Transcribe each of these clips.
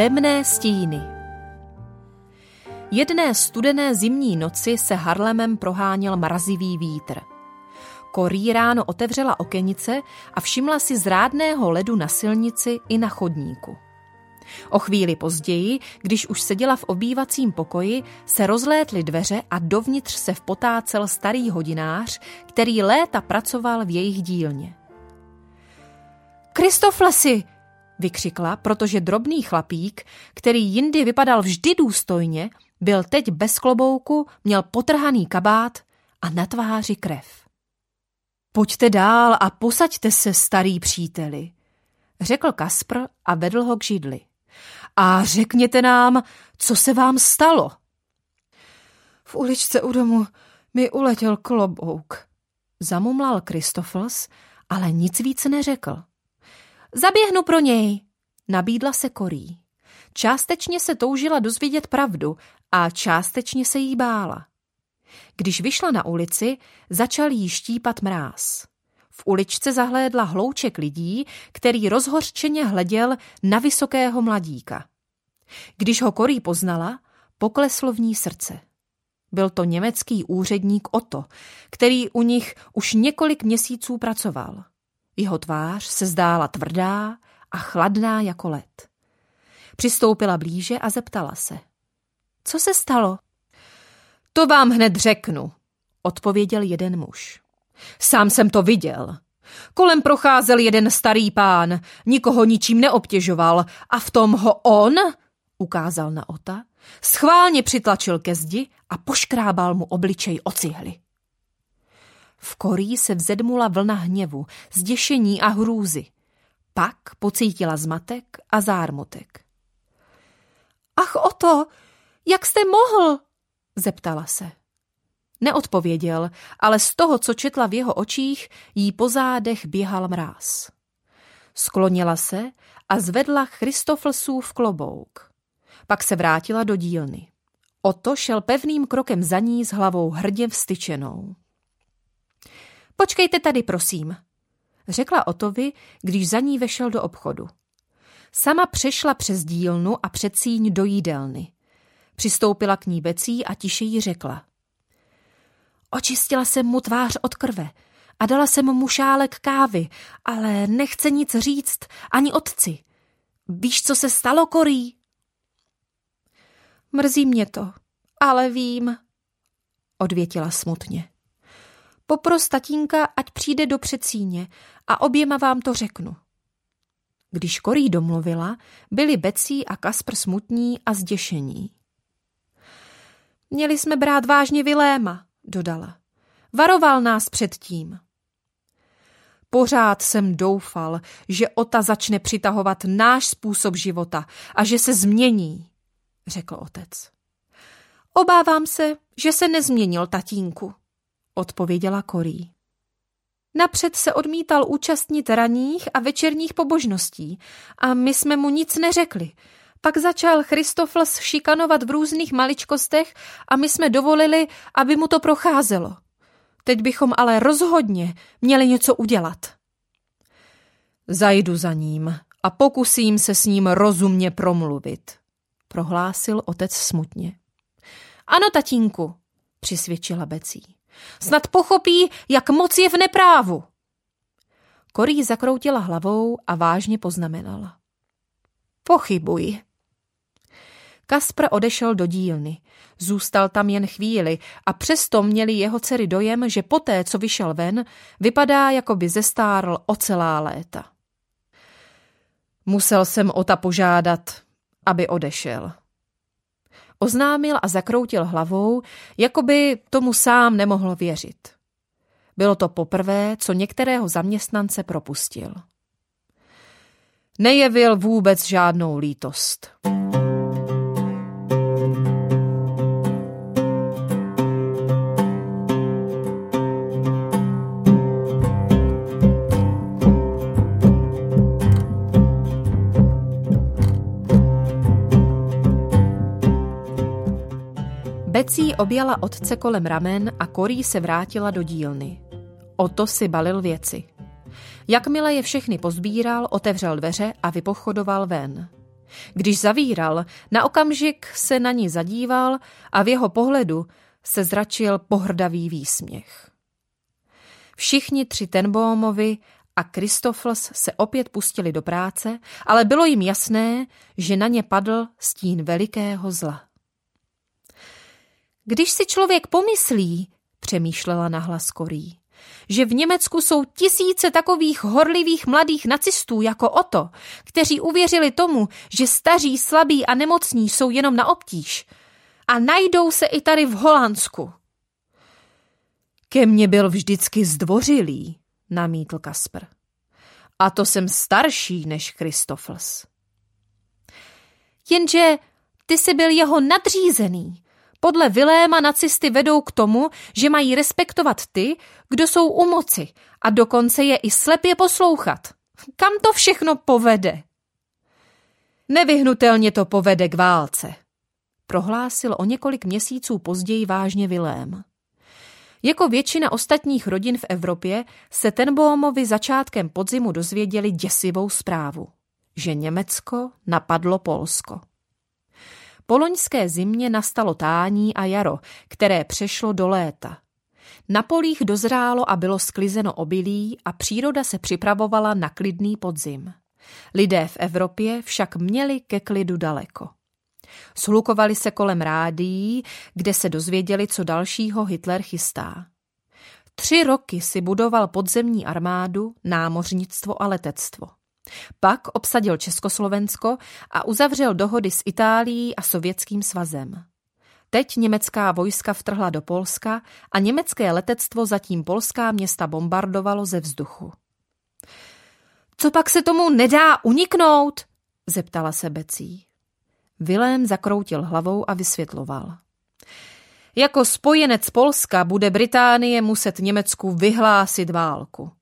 Temné stíny Jedné studené zimní noci se Harlemem proháněl mrazivý vítr. Korí ráno otevřela okenice a všimla si zrádného ledu na silnici i na chodníku. O chvíli později, když už seděla v obývacím pokoji, se rozlétly dveře a dovnitř se vpotácel starý hodinář, který léta pracoval v jejich dílně. Kristoflesi, vykřikla, protože drobný chlapík, který jindy vypadal vždy důstojně, byl teď bez klobouku, měl potrhaný kabát a na tváři krev. Pojďte dál a posaďte se, starý příteli, řekl Kaspr a vedl ho k židli. A řekněte nám, co se vám stalo. V uličce u domu mi uletěl klobouk, zamumlal Kristofels, ale nic víc neřekl. Zaběhnu pro něj, nabídla se Korí. Částečně se toužila dozvědět pravdu a částečně se jí bála. Když vyšla na ulici, začal jí štípat mráz. V uličce zahlédla hlouček lidí, který rozhořčeně hleděl na vysokého mladíka. Když ho Korí poznala, pokleslo v ní srdce. Byl to německý úředník Otto, který u nich už několik měsíců pracoval. Jeho tvář se zdála tvrdá a chladná jako led. Přistoupila blíže a zeptala se. Co se stalo? To vám hned řeknu, odpověděl jeden muž. Sám jsem to viděl. Kolem procházel jeden starý pán, nikoho ničím neobtěžoval a v tom ho on, ukázal na Ota, schválně přitlačil ke zdi a poškrábal mu obličej o cihly. V korí se vzedmula vlna hněvu, zděšení a hrůzy. Pak pocítila zmatek a zármutek. Ach o to, jak jste mohl? zeptala se. Neodpověděl, ale z toho, co četla v jeho očích, jí po zádech běhal mráz. Sklonila se a zvedla Christoflsův klobouk. Pak se vrátila do dílny. Oto šel pevným krokem za ní s hlavou hrdě vstyčenou. Počkejte tady, prosím, řekla Otovi, když za ní vešel do obchodu. Sama přešla přes dílnu a předsíň do jídelny. Přistoupila k ní becí a tiše jí řekla. Očistila jsem mu tvář od krve a dala jsem mu šálek kávy, ale nechce nic říct ani otci. Víš, co se stalo, Korí? Mrzí mě to, ale vím, odvětila smutně. Popros tatínka, ať přijde do předsíně a oběma vám to řeknu. Když Korí domluvila, byli Becí a Kaspr smutní a zděšení. Měli jsme brát vážně Viléma, dodala. Varoval nás předtím. Pořád jsem doufal, že Ota začne přitahovat náš způsob života a že se změní, řekl otec. Obávám se, že se nezměnil, tatínku, odpověděla Korí. Napřed se odmítal účastnit ranních a večerních pobožností a my jsme mu nic neřekli. Pak začal Christofles šikanovat v různých maličkostech a my jsme dovolili, aby mu to procházelo. Teď bychom ale rozhodně měli něco udělat. Zajdu za ním a pokusím se s ním rozumně promluvit, prohlásil otec smutně. Ano, tatínku, přisvědčila Becí. Snad pochopí, jak moc je v neprávu. Korí zakroutila hlavou a vážně poznamenala. Pochybuji. Kaspr odešel do dílny. Zůstal tam jen chvíli a přesto měli jeho dcery dojem, že poté, co vyšel ven, vypadá, jako by zestárl o celá léta. Musel jsem Ota požádat, aby odešel. Oznámil a zakroutil hlavou, jako by tomu sám nemohl věřit. Bylo to poprvé, co některého zaměstnance propustil. Nejevil vůbec žádnou lítost. Becí objala otce kolem ramen a Korí se vrátila do dílny. Oto si balil věci. Jakmile je všechny pozbíral, otevřel dveře a vypochodoval ven. Když zavíral, na okamžik se na ní zadíval a v jeho pohledu se zračil pohrdavý výsměch. Všichni tři Tenbomovi a Kristofls se opět pustili do práce, ale bylo jim jasné, že na ně padl stín velikého zla. Když si člověk pomyslí, přemýšlela nahlas Korí, že v Německu jsou tisíce takových horlivých mladých nacistů jako Oto, kteří uvěřili tomu, že staří, slabí a nemocní jsou jenom na obtíž. A najdou se i tady v Holandsku. Ke mně byl vždycky zdvořilý, namítl Kasper. A to jsem starší než Kristofels. Jenže ty jsi byl jeho nadřízený. Podle Viléma nacisty vedou k tomu, že mají respektovat ty, kdo jsou u moci a dokonce je i slepě poslouchat. Kam to všechno povede? Nevyhnutelně to povede k válce, prohlásil o několik měsíců později vážně Vilém. Jako většina ostatních rodin v Evropě se Tenbohomovi začátkem podzimu dozvěděli děsivou zprávu, že Německo napadlo Polsko. Po loňské zimě nastalo tání a jaro, které přešlo do léta. Na polích dozrálo a bylo sklizeno obilí a příroda se připravovala na klidný podzim. Lidé v Evropě však měli ke klidu daleko. Shlukovali se kolem rádií, kde se dozvěděli, co dalšího Hitler chystá. Tři roky si budoval podzemní armádu, námořnictvo a letectvo. Pak obsadil Československo a uzavřel dohody s Itálií a Sovětským svazem. Teď německá vojska vtrhla do Polska a německé letectvo zatím polská města bombardovalo ze vzduchu. Co pak se tomu nedá uniknout? zeptala se Becí. Vilém zakroutil hlavou a vysvětloval. Jako spojenec Polska bude Británie muset Německu vyhlásit válku.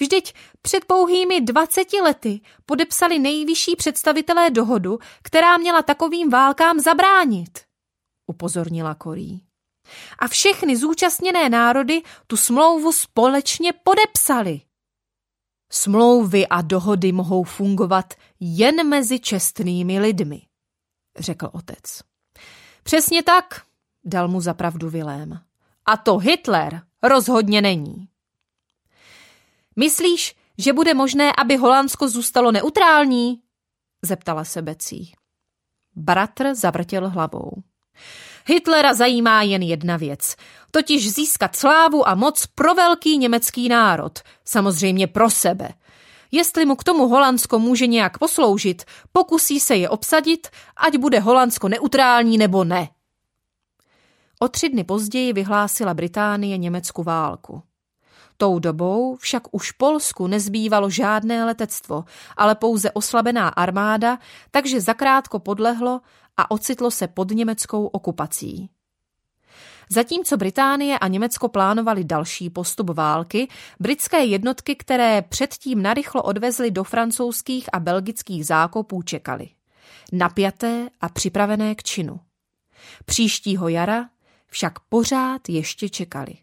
Vždyť před pouhými dvaceti lety podepsali nejvyšší představitelé dohodu, která měla takovým válkám zabránit, upozornila Korí. A všechny zúčastněné národy tu smlouvu společně podepsali. Smlouvy a dohody mohou fungovat jen mezi čestnými lidmi, řekl otec. Přesně tak, dal mu zapravdu Vilém. A to Hitler rozhodně není. Myslíš, že bude možné, aby Holandsko zůstalo neutrální? zeptala se Becí. Bratr zavrtěl hlavou. Hitlera zajímá jen jedna věc, totiž získat slávu a moc pro velký německý národ, samozřejmě pro sebe. Jestli mu k tomu Holandsko může nějak posloužit, pokusí se je obsadit, ať bude Holandsko neutrální nebo ne. O tři dny později vyhlásila Británie Německu válku. Tou dobou však už Polsku nezbývalo žádné letectvo, ale pouze oslabená armáda, takže zakrátko podlehlo a ocitlo se pod německou okupací. Zatímco Británie a Německo plánovali další postup války, britské jednotky, které předtím narychlo odvezly do francouzských a belgických zákopů, čekali. Napjaté a připravené k činu. Příštího jara však pořád ještě čekali.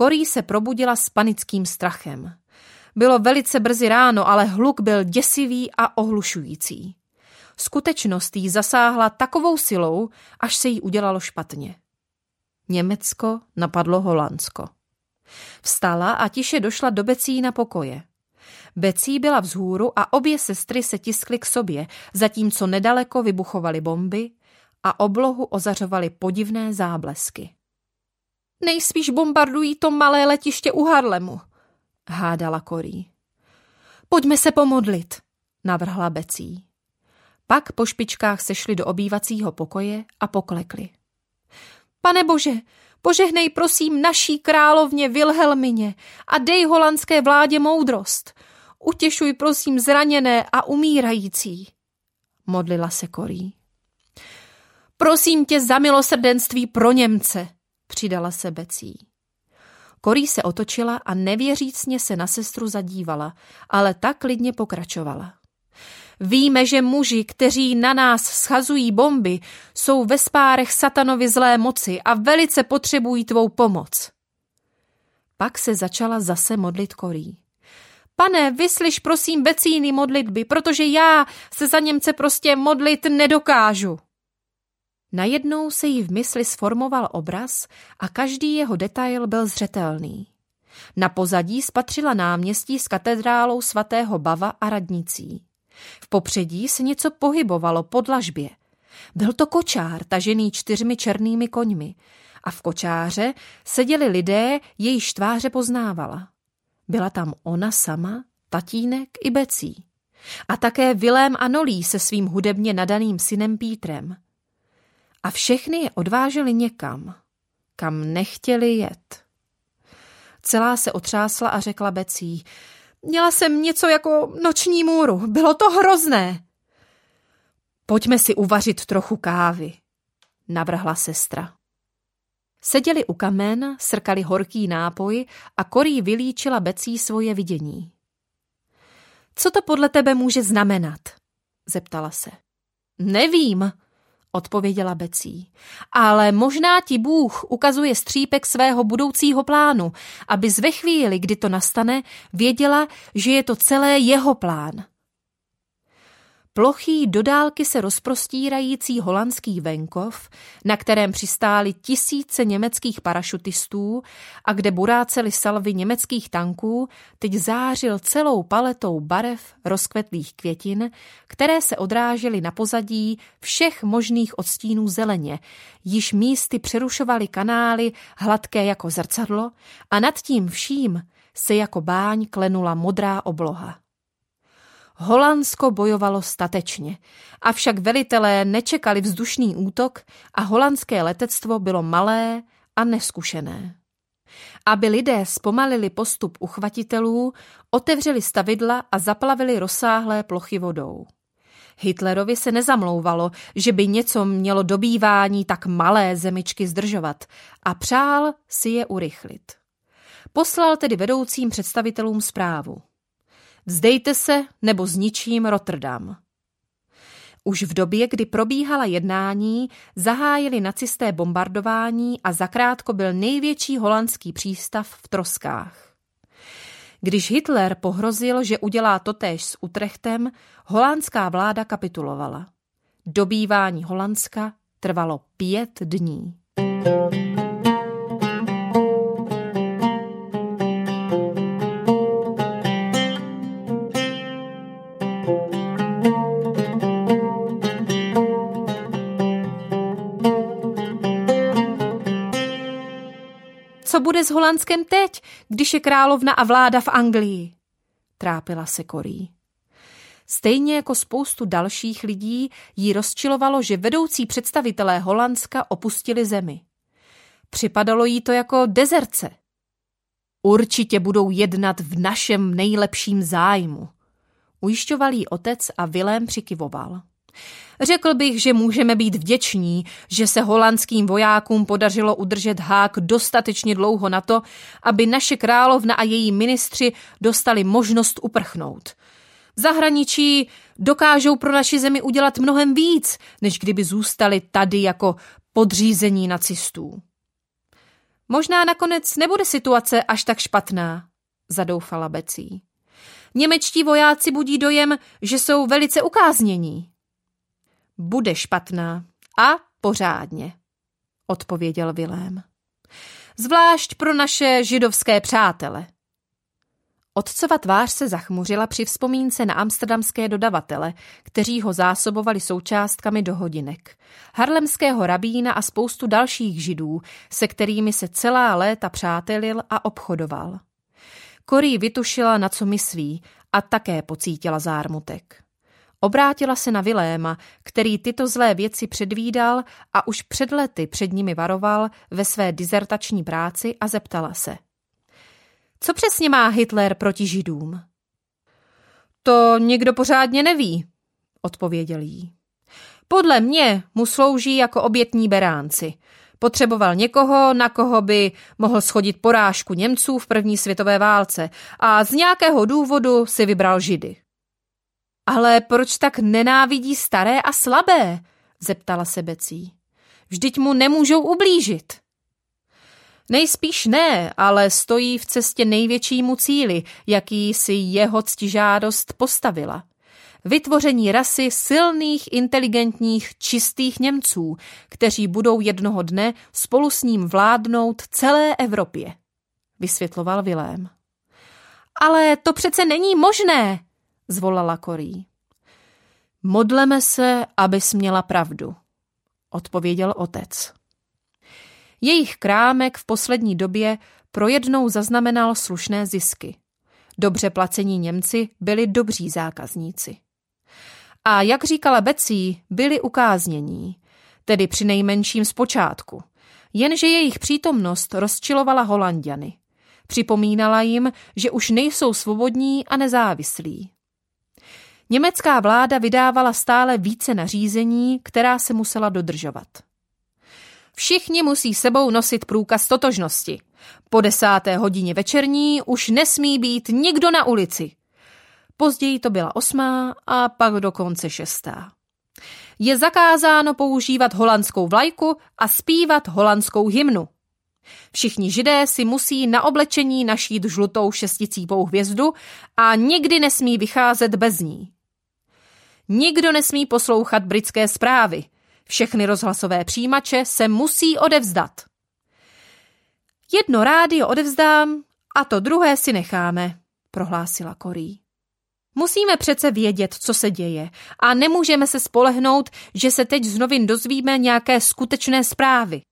Korí se probudila s panickým strachem. Bylo velice brzy ráno, ale hluk byl děsivý a ohlušující. Skutečnost jí zasáhla takovou silou, až se jí udělalo špatně. Německo napadlo Holandsko. Vstala a tiše došla do Becí na pokoje. Becí byla vzhůru a obě sestry se tiskly k sobě, zatímco nedaleko vybuchovaly bomby a oblohu ozařovaly podivné záblesky. Nejspíš bombardují to malé letiště u Harlemu, hádala Korí. Pojďme se pomodlit, navrhla Becí. Pak po špičkách sešli do obývacího pokoje a poklekli. Pane bože, Požehnej prosím naší královně Vilhelmině a dej holandské vládě moudrost. Utěšuj prosím zraněné a umírající. Modlila se Korí. Prosím tě za milosrdenství pro Němce, přidala se Becí. Korí se otočila a nevěřícně se na sestru zadívala, ale tak klidně pokračovala. Víme, že muži, kteří na nás schazují bomby, jsou ve spárech satanovi zlé moci a velice potřebují tvou pomoc. Pak se začala zase modlit Korí. Pane, vyslyš prosím Becíny modlitby, protože já se za Němce prostě modlit nedokážu. Najednou se jí v mysli sformoval obraz a každý jeho detail byl zřetelný. Na pozadí spatřila náměstí s katedrálou svatého Bava a radnicí. V popředí se něco pohybovalo pod lažbě. Byl to kočár, tažený čtyřmi černými koňmi. A v kočáře seděli lidé, jejíž tváře poznávala. Byla tam ona sama, tatínek i Becí. A také Vilém Anolí se svým hudebně nadaným synem Pítrem. A všechny je odváželi někam, kam nechtěli jet. Celá se otřásla a řekla Becí, Měla jsem něco jako noční můru. Bylo to hrozné. Pojďme si uvařit trochu kávy, navrhla sestra. Seděli u kamen, srkali horký nápoj a Korí vylíčila Becí svoje vidění. Co to podle tebe může znamenat? zeptala se. Nevím, odpověděla Becí. Ale možná ti Bůh ukazuje střípek svého budoucího plánu, abys ve chvíli, kdy to nastane, věděla, že je to celé jeho plán. Plochý do dálky se rozprostírající holandský venkov, na kterém přistály tisíce německých parašutistů a kde burácely salvy německých tanků, teď zářil celou paletou barev rozkvetlých květin, které se odrážely na pozadí všech možných odstínů zeleně, již místy přerušovaly kanály hladké jako zrcadlo a nad tím vším se jako báň klenula modrá obloha. Holandsko bojovalo statečně, avšak velitelé nečekali vzdušný útok a holandské letectvo bylo malé a neskušené. Aby lidé zpomalili postup uchvatitelů, otevřeli stavidla a zaplavili rozsáhlé plochy vodou. Hitlerovi se nezamlouvalo, že by něco mělo dobývání tak malé zemičky zdržovat a přál si je urychlit. Poslal tedy vedoucím představitelům zprávu. Vzdejte se nebo zničím Rotterdam. Už v době, kdy probíhala jednání, zahájili nacisté bombardování a zakrátko byl největší holandský přístav v troskách. Když Hitler pohrozil, že udělá totéž s Utrechtem, holandská vláda kapitulovala. Dobývání Holandska trvalo pět dní. Co bude s Holandskem teď, když je královna a vláda v Anglii? Trápila se Korí. Stejně jako spoustu dalších lidí jí rozčilovalo, že vedoucí představitelé Holandska opustili zemi. Připadalo jí to jako dezerce. Určitě budou jednat v našem nejlepším zájmu, ujišťoval jí otec a Vilém přikyvoval. Řekl bych, že můžeme být vděční, že se holandským vojákům podařilo udržet hák dostatečně dlouho na to, aby naše královna a její ministři dostali možnost uprchnout. V zahraničí dokážou pro naši zemi udělat mnohem víc, než kdyby zůstali tady jako podřízení nacistů. Možná nakonec nebude situace až tak špatná, zadoufala Becí. Němečtí vojáci budí dojem, že jsou velice ukáznění. Bude špatná. A pořádně, odpověděl Vilém. Zvlášť pro naše židovské přátele. Otcova tvář se zachmuřila při vzpomínce na amsterdamské dodavatele, kteří ho zásobovali součástkami do hodinek. Harlemského rabína a spoustu dalších židů, se kterými se celá léta přátelil a obchodoval. Korí vytušila, na co myslí, a také pocítila zármutek. Obrátila se na Viléma, který tyto zlé věci předvídal a už před lety před nimi varoval ve své dizertační práci a zeptala se. Co přesně má Hitler proti židům? To nikdo pořádně neví, odpověděl jí. Podle mě mu slouží jako obětní beránci. Potřeboval někoho, na koho by mohl schodit porážku Němců v první světové válce a z nějakého důvodu si vybral Židy. Ale proč tak nenávidí staré a slabé? zeptala se Becí. Vždyť mu nemůžou ublížit. Nejspíš ne, ale stojí v cestě největšímu cíli, jaký si jeho ctižádost postavila. Vytvoření rasy silných, inteligentních, čistých Němců, kteří budou jednoho dne spolu s ním vládnout celé Evropě, vysvětloval Vilém. Ale to přece není možné, zvolala Korí. Modleme se, abys měla pravdu, odpověděl otec. Jejich krámek v poslední době projednou zaznamenal slušné zisky. Dobře placení Němci byli dobří zákazníci. A jak říkala Becí, byli ukáznění, tedy při nejmenším zpočátku. Jenže jejich přítomnost rozčilovala Holandiany. Připomínala jim, že už nejsou svobodní a nezávislí. Německá vláda vydávala stále více nařízení, která se musela dodržovat. Všichni musí sebou nosit průkaz totožnosti. Po desáté hodině večerní už nesmí být nikdo na ulici. Později to byla osmá a pak dokonce šestá. Je zakázáno používat holandskou vlajku a zpívat holandskou hymnu. Všichni židé si musí na oblečení našít žlutou šesticípou hvězdu a nikdy nesmí vycházet bez ní. Nikdo nesmí poslouchat britské zprávy. Všechny rozhlasové přijímače se musí odevzdat. Jedno rádio odevzdám a to druhé si necháme, prohlásila Korí. Musíme přece vědět, co se děje a nemůžeme se spolehnout, že se teď z novin dozvíme nějaké skutečné zprávy.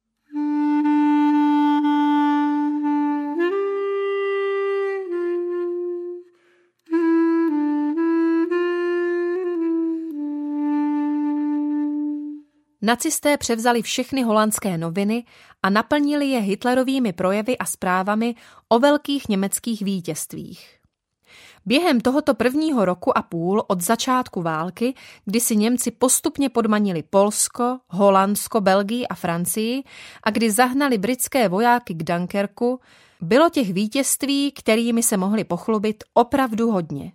Nacisté převzali všechny holandské noviny a naplnili je Hitlerovými projevy a zprávami o velkých německých vítězstvích. Během tohoto prvního roku a půl od začátku války, kdy si Němci postupně podmanili Polsko, Holandsko, Belgii a Francii a kdy zahnali britské vojáky k Dunkerku, bylo těch vítězství, kterými se mohli pochlubit, opravdu hodně.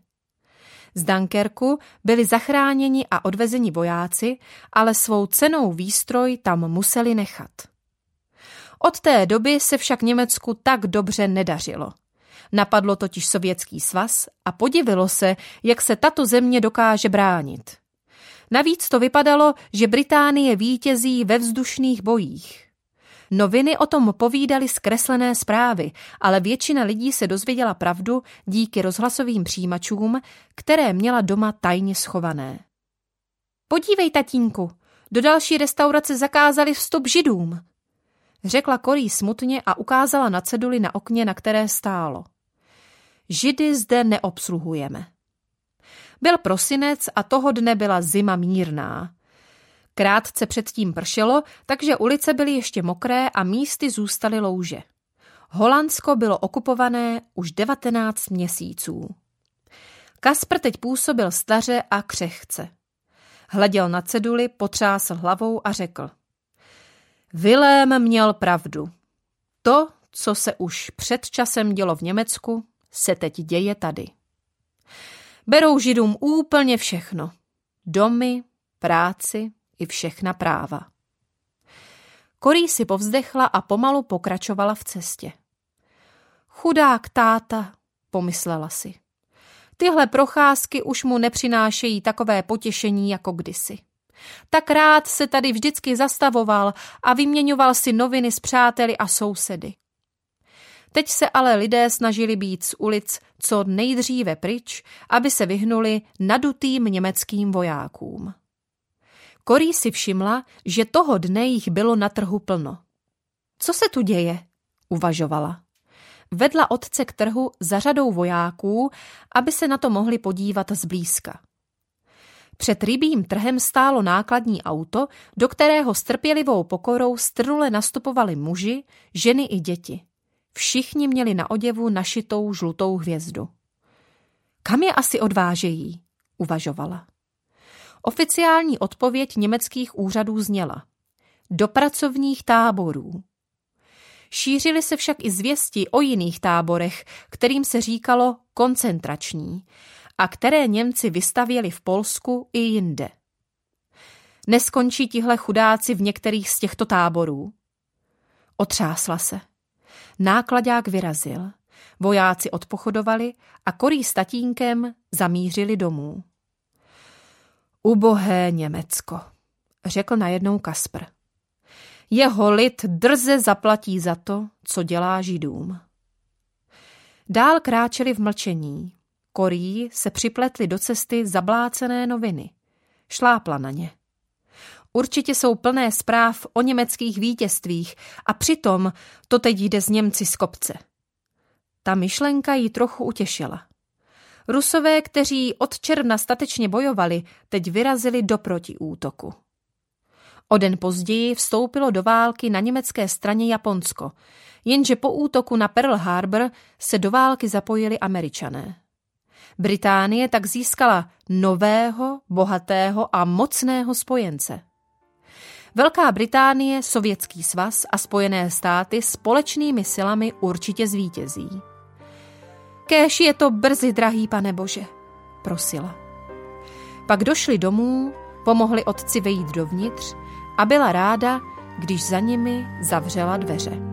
Z Dunkerku byli zachráněni a odvezeni vojáci, ale svou cenou výstroj tam museli nechat. Od té doby se však Německu tak dobře nedařilo. Napadlo totiž Sovětský svaz a podivilo se, jak se tato země dokáže bránit. Navíc to vypadalo, že Británie vítězí ve vzdušných bojích. Noviny o tom povídaly zkreslené zprávy, ale většina lidí se dozvěděla pravdu díky rozhlasovým přijímačům, které měla doma tajně schované. Podívej, tatínku, do další restaurace zakázali vstup židům, řekla Korý smutně a ukázala na ceduli na okně, na které stálo. Židy zde neobsluhujeme. Byl prosinec a toho dne byla zima mírná. Krátce předtím pršelo, takže ulice byly ještě mokré a místy zůstaly louže. Holandsko bylo okupované už 19 měsíců. Kaspr teď působil staře a křehce. Hleděl na ceduli, potřásl hlavou a řekl. Vilém měl pravdu. To, co se už před časem dělo v Německu, se teď děje tady. Berou židům úplně všechno. Domy, práci i všechna práva. Korí si povzdechla a pomalu pokračovala v cestě. Chudák táta, pomyslela si. Tyhle procházky už mu nepřinášejí takové potěšení jako kdysi. Tak rád se tady vždycky zastavoval a vyměňoval si noviny s přáteli a sousedy. Teď se ale lidé snažili být z ulic co nejdříve pryč, aby se vyhnuli nadutým německým vojákům. Korí si všimla, že toho dne jich bylo na trhu plno. Co se tu děje? uvažovala. Vedla otce k trhu za řadou vojáků, aby se na to mohli podívat zblízka. Před rybím trhem stálo nákladní auto, do kterého s trpělivou pokorou strnule nastupovali muži, ženy i děti. Všichni měli na oděvu našitou žlutou hvězdu. Kam je asi odvážejí? uvažovala. Oficiální odpověď německých úřadů zněla. Do pracovních táborů. Šířily se však i zvěsti o jiných táborech, kterým se říkalo koncentrační a které Němci vystavěli v Polsku i jinde. Neskončí tihle chudáci v některých z těchto táborů? Otřásla se. Nákladák vyrazil, vojáci odpochodovali a korý s tatínkem zamířili domů. Ubohé Německo, řekl najednou Kaspr. Jeho lid drze zaplatí za to, co dělá židům. Dál kráčeli v mlčení. Korí se připletly do cesty zablácené noviny. Šlápla na ně. Určitě jsou plné zpráv o německých vítězstvích a přitom to teď jde z Němci z kopce. Ta myšlenka ji trochu utěšila. Rusové, kteří od června statečně bojovali, teď vyrazili do protiútoku. O den později vstoupilo do války na německé straně Japonsko, jenže po útoku na Pearl Harbor se do války zapojili američané. Británie tak získala nového, bohatého a mocného spojence. Velká Británie, Sovětský svaz a Spojené státy společnými silami určitě zvítězí. Kéž je to brzy, drahý pane Bože, prosila. Pak došli domů, pomohli otci vejít dovnitř a byla ráda, když za nimi zavřela dveře.